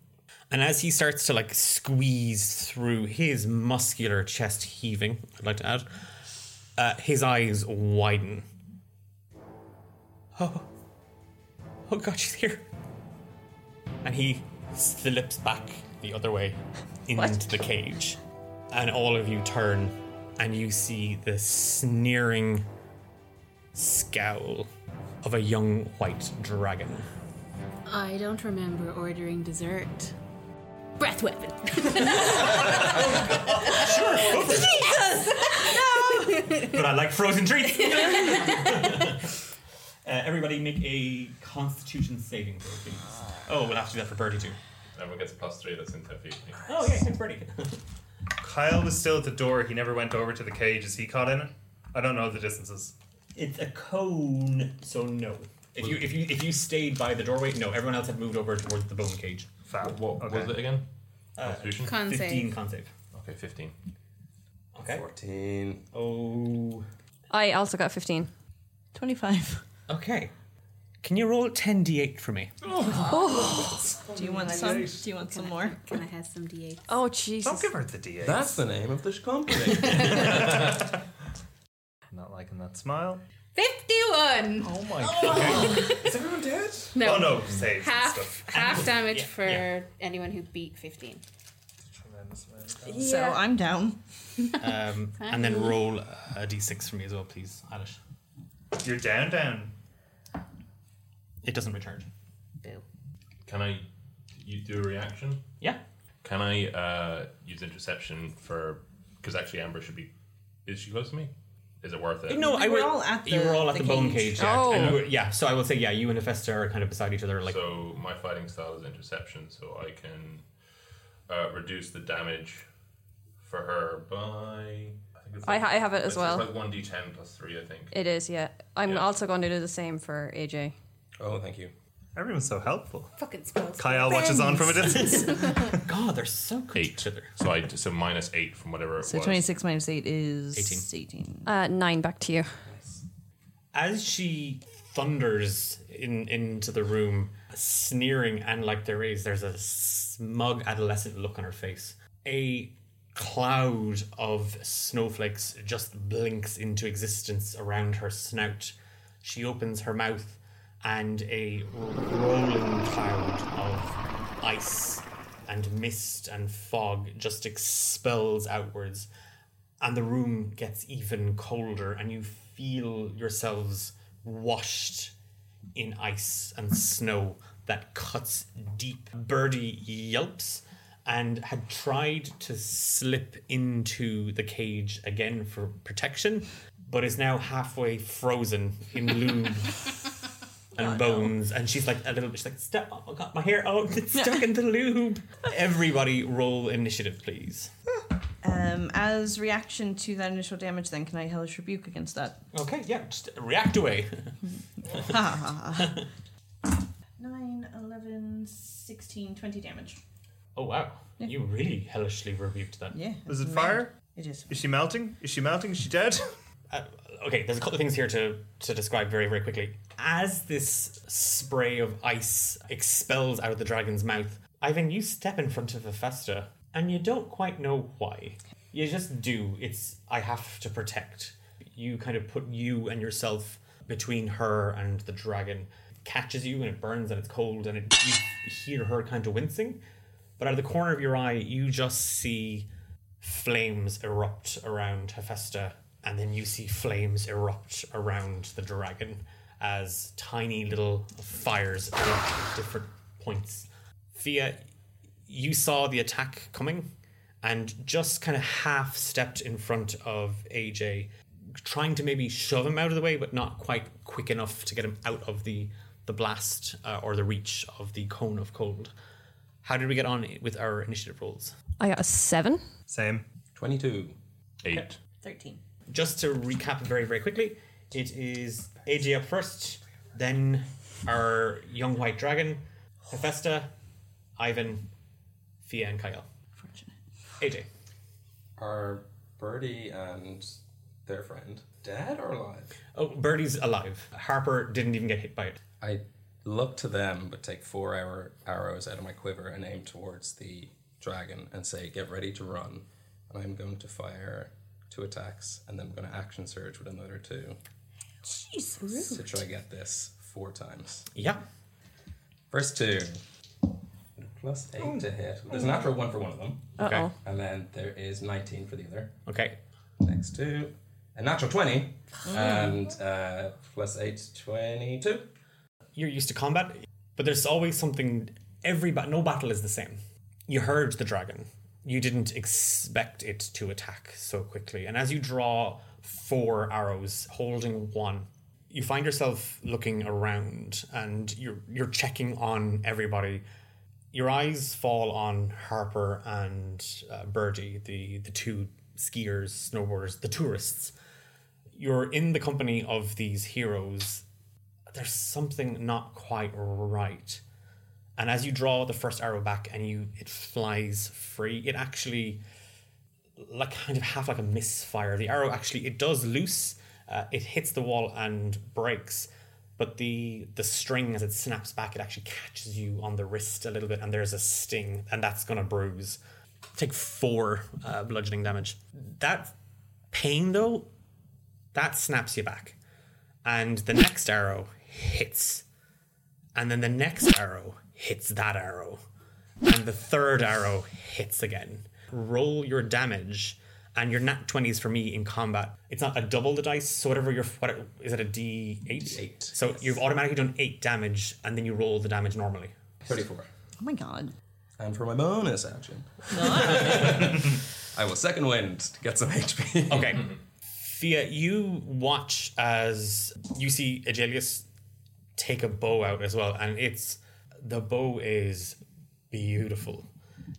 and as he starts to like squeeze through his muscular chest heaving i'd like to add uh, his eyes widen oh oh god she's here and he slips back the other way into the cage and all of you turn and you see the sneering scowl of a young white dragon. I don't remember ordering dessert. Breath weapon. Sure, frozen chees But I like frozen treats. uh, everybody make a constitution saving throw, please. Oh, we'll have to do that for Birdie too. Everyone gets a plus three, that's in feet. Oh, yeah, thanks, Birdie. Kyle was still at the door. He never went over to the cage. Is he caught in it? I don't know the distances. It's a cone, so no. If you if you if you stayed by the doorway, no. Everyone else had moved over towards the bone cage. Fab. What Okay. was it again? Uh, Constitution? Con save. Fifteen con save. Okay, 15. Okay. 14. Oh. I also got 15. 25. Okay. Can you roll ten d8 for me? Do you want some? Do you want some more? Can I have some D8? Oh, Jesus. Don't give her the D8. That's the name of this company. Not liking that smile. 51! Oh my god. Is everyone dead? No. Oh no, saves and Half, stuff. half damage Yeah, for yeah. anyone who beat 15. So I'm down. Um, and then roll a d6 for me as well, please, Alish. You're down, down. It doesn't return. Boo. Can I you do a reaction? Yeah. Can I uh, use interception for. Because actually, Amber should be. Is she close to me? Is it worth it? No, We I were all at you were all at the the, bone cage. cage. Yeah. Oh. And were- yeah. So I will say, yeah, you and Hephaestus are kind of beside each other, like. So my fighting style is interception, so I can uh, reduce the damage for her by. I, think it's I ha- I have it as well. it's well. Like one d10 plus three, I think. It is, yeah. I'm Yeah. also going to do the same for AJ. Oh, thank you. Everyone's so helpful. Fucking spells. Kyle watches on from a distance. God, they're so good to Eight. each other. So I so minus eight from whatever it So was. 26 minus 8 is 18. 18. Uh, nine back to you. As she thunders in into the room, sneering and like there is, there's a smug adolescent look on her face. A cloud of snowflakes just blinks into existence around her snout. She opens her mouth, and a rolling cloud of ice and mist and fog just expels outwards and the room gets even colder and you feel yourselves washed in ice and snow that cuts deep. Birdie yelps and had tried to slip into the cage again for protection, but is now halfway frozen in lube and bones. And she's like a little bit, she's like, stop, oh got my hair, oh, it's stuck in the lube. Everybody roll initiative, please. Um, as reaction to that initial damage, then can I hellish rebuke against that? Okay, yeah, just react away. 9, 11, 16, 20 damage. Oh wow, you really hellishly rebuked that. Yeah. Was it mad. fire? It is. Is she melting? Is she melting? Is she dead? Uh, okay, there's a couple of things here to, to describe very, very quickly. As this spray of ice expels out of the dragon's mouth, Ivan, you step in front of Hephaestus, and you don't quite know why. You just do. It's, I have to protect. You kind of put you and yourself between her and the dragon. It catches you, and it burns, and it's cold, and it, you hear her kind of wincing. But out of the corner of your eye, you just see flames erupt around Hephaestus, and then you see flames erupt around the dragon as tiny little fires at different points. Fia, you saw the attack coming and just kind of half stepped in front of AJ, trying to maybe shove him out of the way, but not quite quick enough to get him out of the, the blast uh, or the reach of the cone of cold. How did we get on with our initiative rolls? I got a seven. Same. 22. 8. 13. Just to recap very, very quickly, it is AJ up first, then our young white dragon, Hephaestus, Ivan, Fia, and Kyle. AJ. Are Birdie and their friend dead or alive? Oh, Birdie's alive. Harper didn't even get hit by it. I look to them, but take four hour arrows out of my quiver and aim towards the dragon and say, "Get ready to run." And I'm going to fire two attacks, and then I'm going to action surge with another two Jesus. to try get this four times. Yeah. First two. Plus eight to hit. There's a natural one for one of them. Okay. Uh-oh. And then there is 19 for the other. Okay. Next two. A natural 20. And uh, plus eight, 22. You're used to combat, but there's always something. Every ba- no battle is the same. You heard the dragon. You didn't expect it to attack so quickly, and as you draw four arrows, holding one, you find yourself looking around, and you're you're checking on everybody. Your eyes fall on Harper and uh, Birdie, the the two skiers, snowboarders, the tourists. You're in the company of these heroes there's something not quite right. And as you draw the first arrow back and you it flies free, it actually like kind of half like a misfire. The arrow actually it does loose, uh, it hits the wall and breaks, but the the string as it snaps back, it actually catches you on the wrist a little bit, and there's a sting, and that's gonna bruise. Take four uh, bludgeoning damage. That pain though, that snaps you back, and the next arrow hits. And then the next arrow hits that arrow. And the third arrow hits again. Roll your damage. And your nat 20s for me in combat. It's not a double the dice, so whatever your what is it a D8? Eight. So you've automatically done 8 damage and then you roll the damage normally. 34. Oh my god. And for my bonus action, I will second wind to get some HP. Okay. Fia, you watch as you see Aegelius take a bow out as well, and it's the bow is beautiful.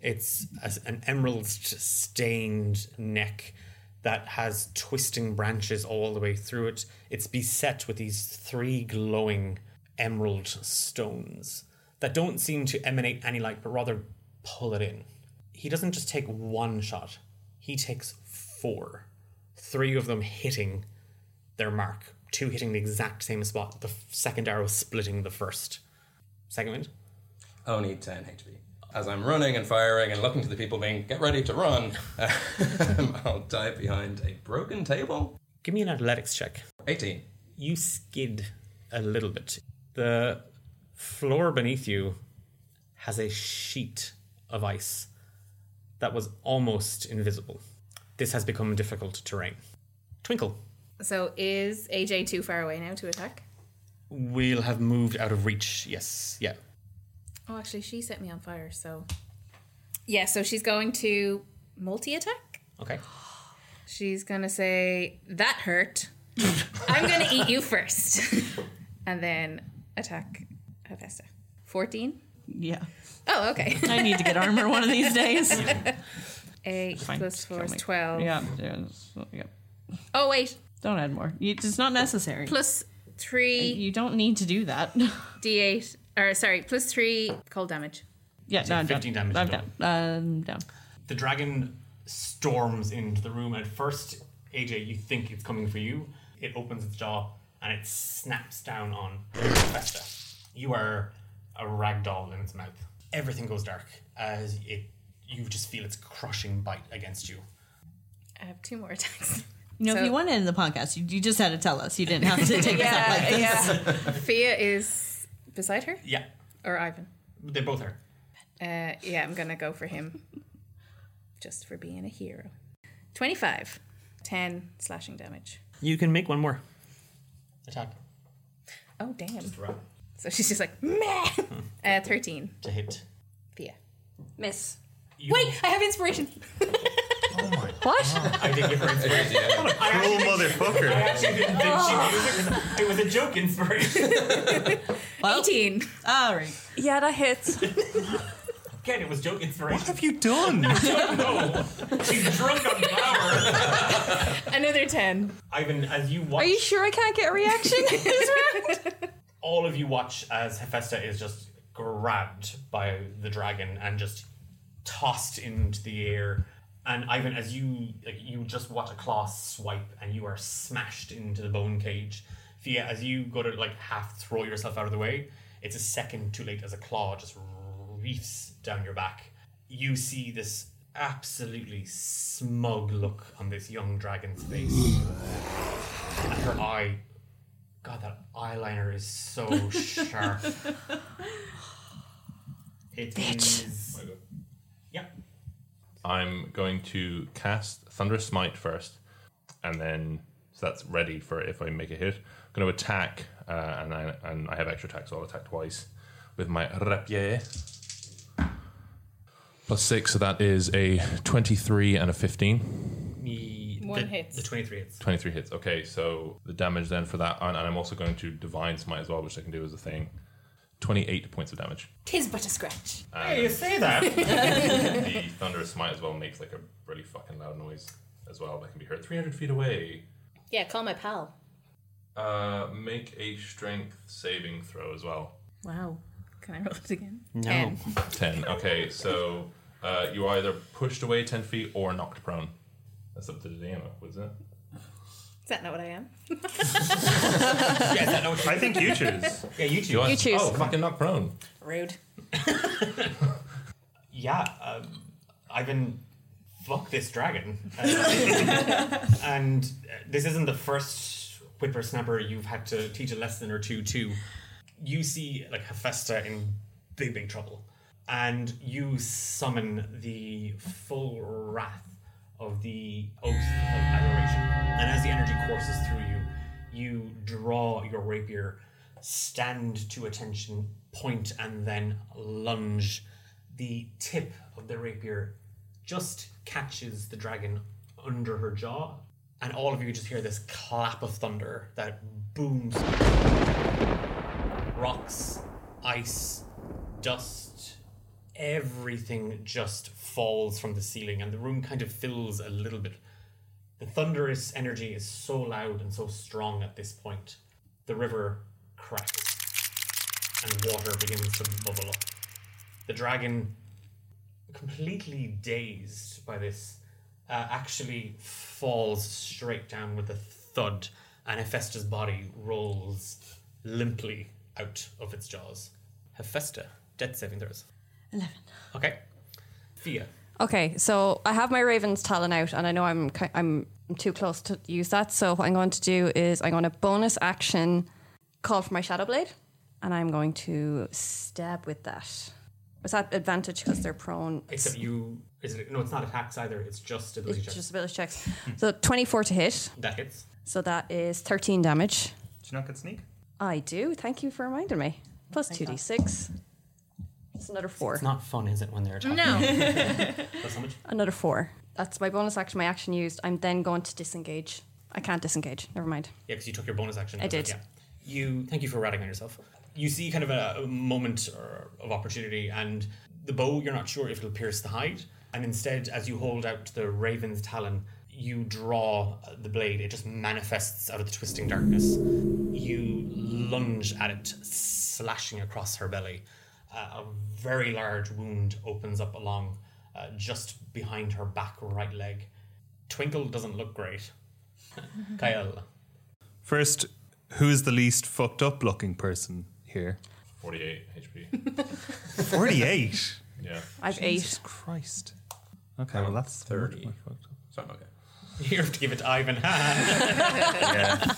It's an emerald stained neck that has twisting branches all the way through it. It's beset with these three glowing emerald stones that don't seem to emanate any light, but rather pull it in. He doesn't just take one shot, he takes four. Three of them hitting their mark, two hitting the exact same spot, the second arrow splitting the first. Second wind? Only 10 HP. As I'm running and firing and looking to the people being, get ready to run, um, I'll dive behind a broken table. Give me an athletics check. 18. You skid a little bit. The floor beneath you has a sheet of ice that was almost invisible. This has become difficult terrain. Twinkle. So is AJ too far away now to attack? We'll have moved out of reach. Yes. Yeah. Oh, actually, she set me on fire, so. Yeah, so she's going to multi attack. Okay. She's going to say, That hurt. I'm going to eat you first. and then attack Hephaestus. 14? Yeah. Oh, okay. I need to get armor one of these days. 8 Fine, plus 4 is 12. Yeah, yeah, yeah. Oh, wait. Don't add more. It's not necessary. Plus 3 You don't need to do that. d8. Or, sorry, plus 3 cold damage. yeah, no, I'm 15 down. damage I'm in down. Um, down. The dragon storms into the room. At first, AJ, you think it's coming for you. It opens its jaw and it snaps down on Festa. You are a rag doll in its mouth. Everything goes dark as it. You just feel its crushing bite against you. I have two more attacks. You know, So- if you wanted to end the podcast, you, you just had to tell us. You didn't have to take us out like this. yeah. Fia is beside her, Yeah, or Ivan. they both are. Uh, yeah, I'm gonna go for him, just for being a hero. Twenty-five, ten slashing damage. You can make one more attack Oh damn! right. So she's just like meh. Uh, Thirteen. to hit. Fia. Miss. Wait, I have inspiration. Oh what? I did give her inspiration. What a cruel motherfucker. I actually didn't think she would use it 'cause it was a joke inspiration. Eighteen. All right. Yeah, that hits. Again, it was joke inspiration. What have you done? I don't know. She's drunk on flour. Another ten. Ivan, as you watch, Are you sure I can't get a reaction this round? all of you watch as Hephaestus is just grabbed by the dragon and just tossed into the air. And Ivan, as you like, you just watch a claw swipe and you are smashed into the bone cage. Fia, as you go to like half throw yourself out of the way, it's a second too late as a claw just reefs down your back. You see this absolutely smug look on this young dragon's face. And her eye God, that eyeliner is so sharp. It is. Yeah. I'm going to cast Thunderous Smite first, and then so that's ready for if I make a hit. I'm going to attack, uh, and I and I have extra attack, so I'll attack twice with my rapier. Plus six, so that is a twenty-three and a fifteen. One the, hits. The 23 hits. 23 hits. Okay, so the damage then for that, and, and I'm also going to Divine Smite as well, which I can do as a thing. 28 points of damage. Tis but a scratch. Hey, you say that. the Thunderous Smite as well makes like a really fucking loud noise as well that can be heard 300 feet away. Yeah, call my pal. Uh, make a strength saving throw as well. Wow. Can I roll it again? No. Ten. 10. Okay, so uh, you are either pushed away 10 feet or knocked prone. That's up to the DM, was it? Is that not what I am? Yeah, is that not what I think you choose. Yeah, you choose. You, are- You choose. Oh, fucking knocked prone. Rude. Yeah, um, been fuck this dragon. Uh, and uh, this isn't the first whippersnapper you've had to teach a lesson or two to. You see, like, Hephaestus in big, big trouble. And you summon the full wrath of the oath of adoration. And as the energy courses through you, you draw your rapier, stand to attention, point, and then lunge. The tip of the rapier just catches the dragon under her jaw, and all of you just hear this clap of thunder that booms. Rocks, ice, dust, everything just falls from the ceiling, and the room kind of fills a little bit. The thunderous energy is so loud and so strong at this point. The river cracks, and water begins to bubble up. The dragon, completely dazed by this, uh, actually falls straight down with a thud, and Hephaestus' body rolls limply out of its jaws. Hephaestus, death saving throws. 11. Okay. Fia. Okay, so I have my Raven's Talon out, and I know I'm ki- I'm too close to use that. So what I'm going to do is I'm going to bonus action call for my Shadow Blade, and I'm going to stab with that. Is that advantage because they're prone? Except you. Is it, no, it's not attacks either. It's just ability It's checks. just ability checks. Hmm. So 24 to hit. That hits. So that is 13 damage. Did you not get sneak? I do. Thank you for reminding me. Plus 2d6. It's another four. It's not fun, is it, when they're attacking? No. That's how much? Another four. That's my bonus action, my action used. I'm then going to disengage. I can't disengage. Never mind. Yeah, because you took your bonus action. I did. right, Yeah. You thank you for ratting on yourself. You see kind of a, a moment or, of opportunity, and the bow. You're not sure if it'll pierce the hide, and instead, as you hold out the raven's talon, you draw uh, the blade. It just manifests out of the twisting darkness. You lunge at it, slashing across her belly. Uh, a very large wound opens up along uh, just behind her back right leg. Twinkle doesn't look great. Kyle. First, who is the least fucked up looking person here? 48 HP. 48? Yeah. I've Jesus Christ. Okay, well, that's 30. So I'm okay. You have to give it to Ivan. yeah.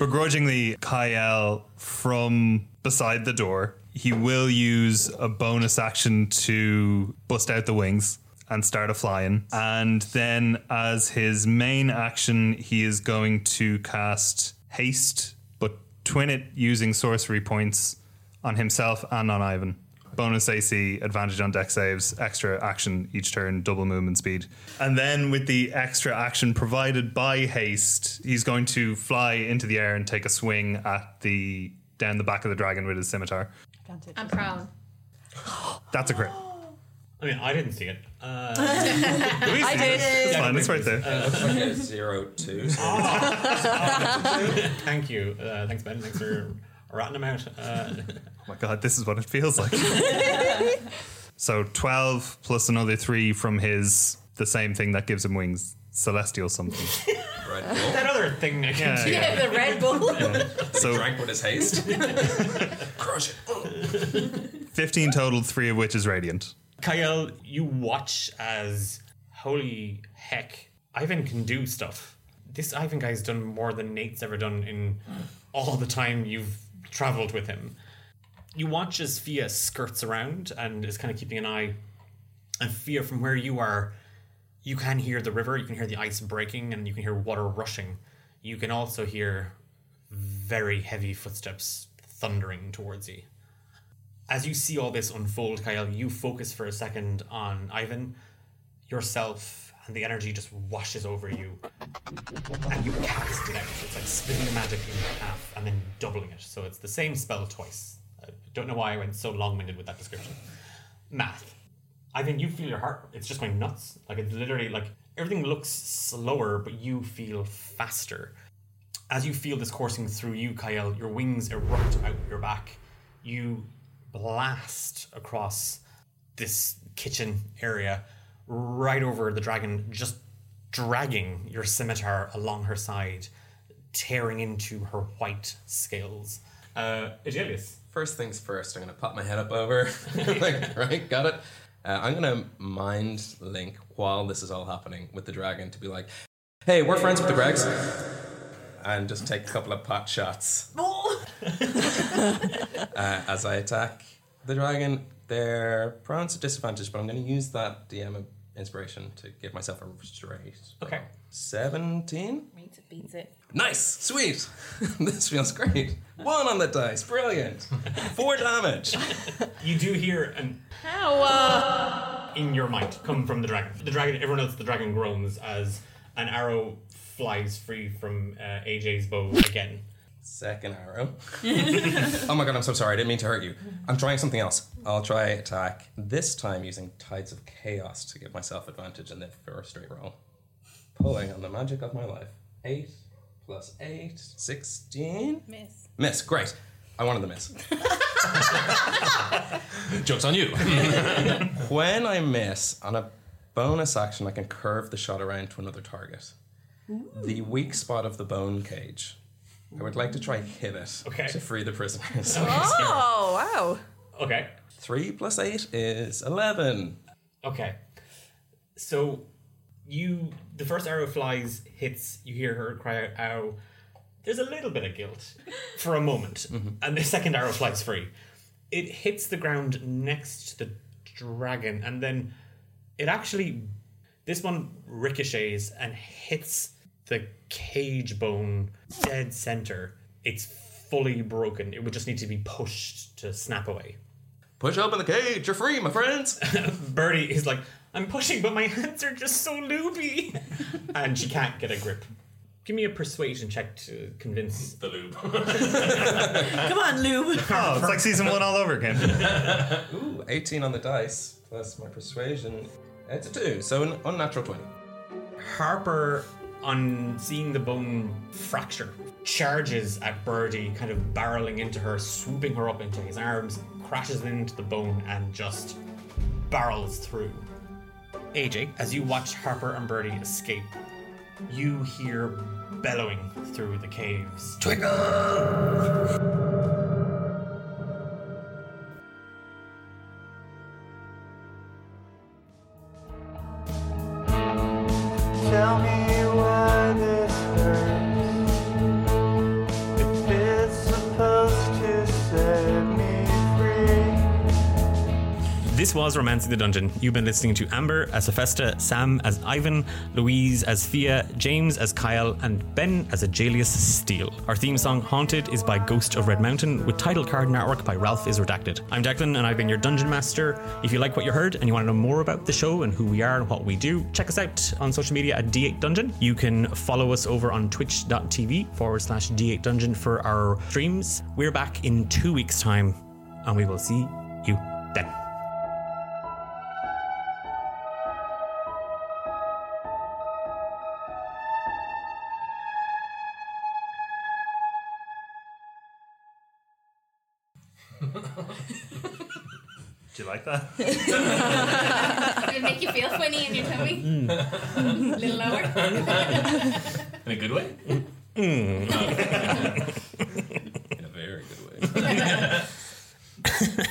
Begrudgingly, Kyle from beside the door, he will use a bonus action to bust out the wings and start a flying. And then, as his main action, he is going to cast haste, but twin it using sorcery points on himself and on Ivan. Bonus AC, advantage on dex saves, extra action each turn, double movement speed. And then with the extra action provided by haste, he's going to fly into the air and take a swing at the down the back of the dragon with his scimitar. I'm proud. That's a crit. I mean, I didn't see it. Uh, Louise I sees it. did. It's fine, it's right there. Uh, Looks zero two. so- Thank you. Uh, thanks, Ben. Thanks for ratting him out. Uh, Oh my god, this is what it feels like. so 12 plus another 3 from his, the same thing that gives him wings, celestial something. that other thing I Yeah, can yeah. the Red Bull. So- drank with his haste. Crush it. 15 total, 3 of which is radiant. Kyle, you watch as holy heck, Ivan can do stuff. This Ivan guy's done more than Nate's ever done in all the time you've traveled with him. You watch as Fia skirts around and is kind of keeping an eye. And Fia, from where you are, you can hear the river, you can hear the ice breaking, and you can hear water rushing. You can also hear very heavy footsteps thundering towards you as you see all this unfold, Kyle, you focus for a second on Ivan, yourself, and the energy just washes over you. And you cast it out. It's like splitting the magic in half and then doubling it. So it's the same spell twice. I don't know why I went so long winded with that description. Math. Ivan, you feel your heart. It's just going nuts. Like it's literally like everything looks slower, but you feel faster. As you feel this coursing through you, Kyle, your wings erupt out your back. You blast across this kitchen area right over the dragon, just dragging your scimitar along her side, tearing into her white scales. Uh, Aegelius. First things first, I'm gonna pop my head up over. like, right, got it. Uh, I'm gonna mind link while this is all happening with the dragon to be like, "Hey, we're friends with the Gregs," and just take a couple of pot shots uh, as I attack the dragon. They're prone to disadvantage, but I'm going to use that DM inspiration to give myself a straight. Okay. 17? Meets it, beats it. Nice, sweet. this feels great. One on the dice, brilliant. Four damage. You do hear an Power! in your mind come from the dragon. The dragon, everyone else, the dragon groans as an arrow flies free from uh, AJ's bow again. Second arrow. oh my god, I'm so sorry. I didn't mean to hurt you. I'm trying something else. I'll try attack, this time using Tides of Chaos to give myself advantage in the first straight roll. Pulling on the magic of my life. 8 plus 8, 16. Miss. Miss, great. I wanted the miss. Joke's on you. when I miss, on a bonus action, I can curve the shot around to another target. The weak spot of the bone cage. I would like to try hit it Okay. to free the prisoners. Oh, wow. Okay. Three plus eight is eleven. Okay. So you the first arrow flies, hits, you hear her cry out, ow. There's a little bit of guilt for a moment. Mm-hmm. And the second arrow flies free. It hits the ground next to the dragon, and then it actually this one ricochets and hits the cage bone dead center. It's fully broken. It would just need to be pushed to snap away. Push open the cage, you're free, my friends. Birdie is like, I'm pushing, but my hands are just so loopy. and she can't get a grip. Give me a persuasion check to convince the lube. Come on, Lube. Oh, it's like season one all over again. Ooh, 18 on the dice plus my persuasion. It's a two, so an unnatural 20. Harper, on seeing the bone fracture, charges at Birdie, kind of barreling into her, swooping her up into his arms, crashes into the bone, and just barrels through. AJ, as you watch Harper and Birdie escape, you hear bellowing through the caves. Tell Romancing the Dungeon. You've been listening to Amber as Hephaestus, Sam as Ivan, Louise as Fia, James as Kyle, and Ben as Ajalius Steele. Our theme song, Haunted, is by Ghost of Red Mountain, with title card and artwork by Ralph is Redacted. I'm Declan, and I've been your Dungeon Master. If you like what you heard and you want to know more about the show and who we are and what we do, check us out on social media at D8 Dungeon. You can follow us over on twitch.tv forward slash D8 Dungeon for our streams. We're back in two weeks' time, and we will see you then. Do you like that? Did it make you feel funny in your tummy? Mm. A little lower? In a good way? Mm. in a very good way.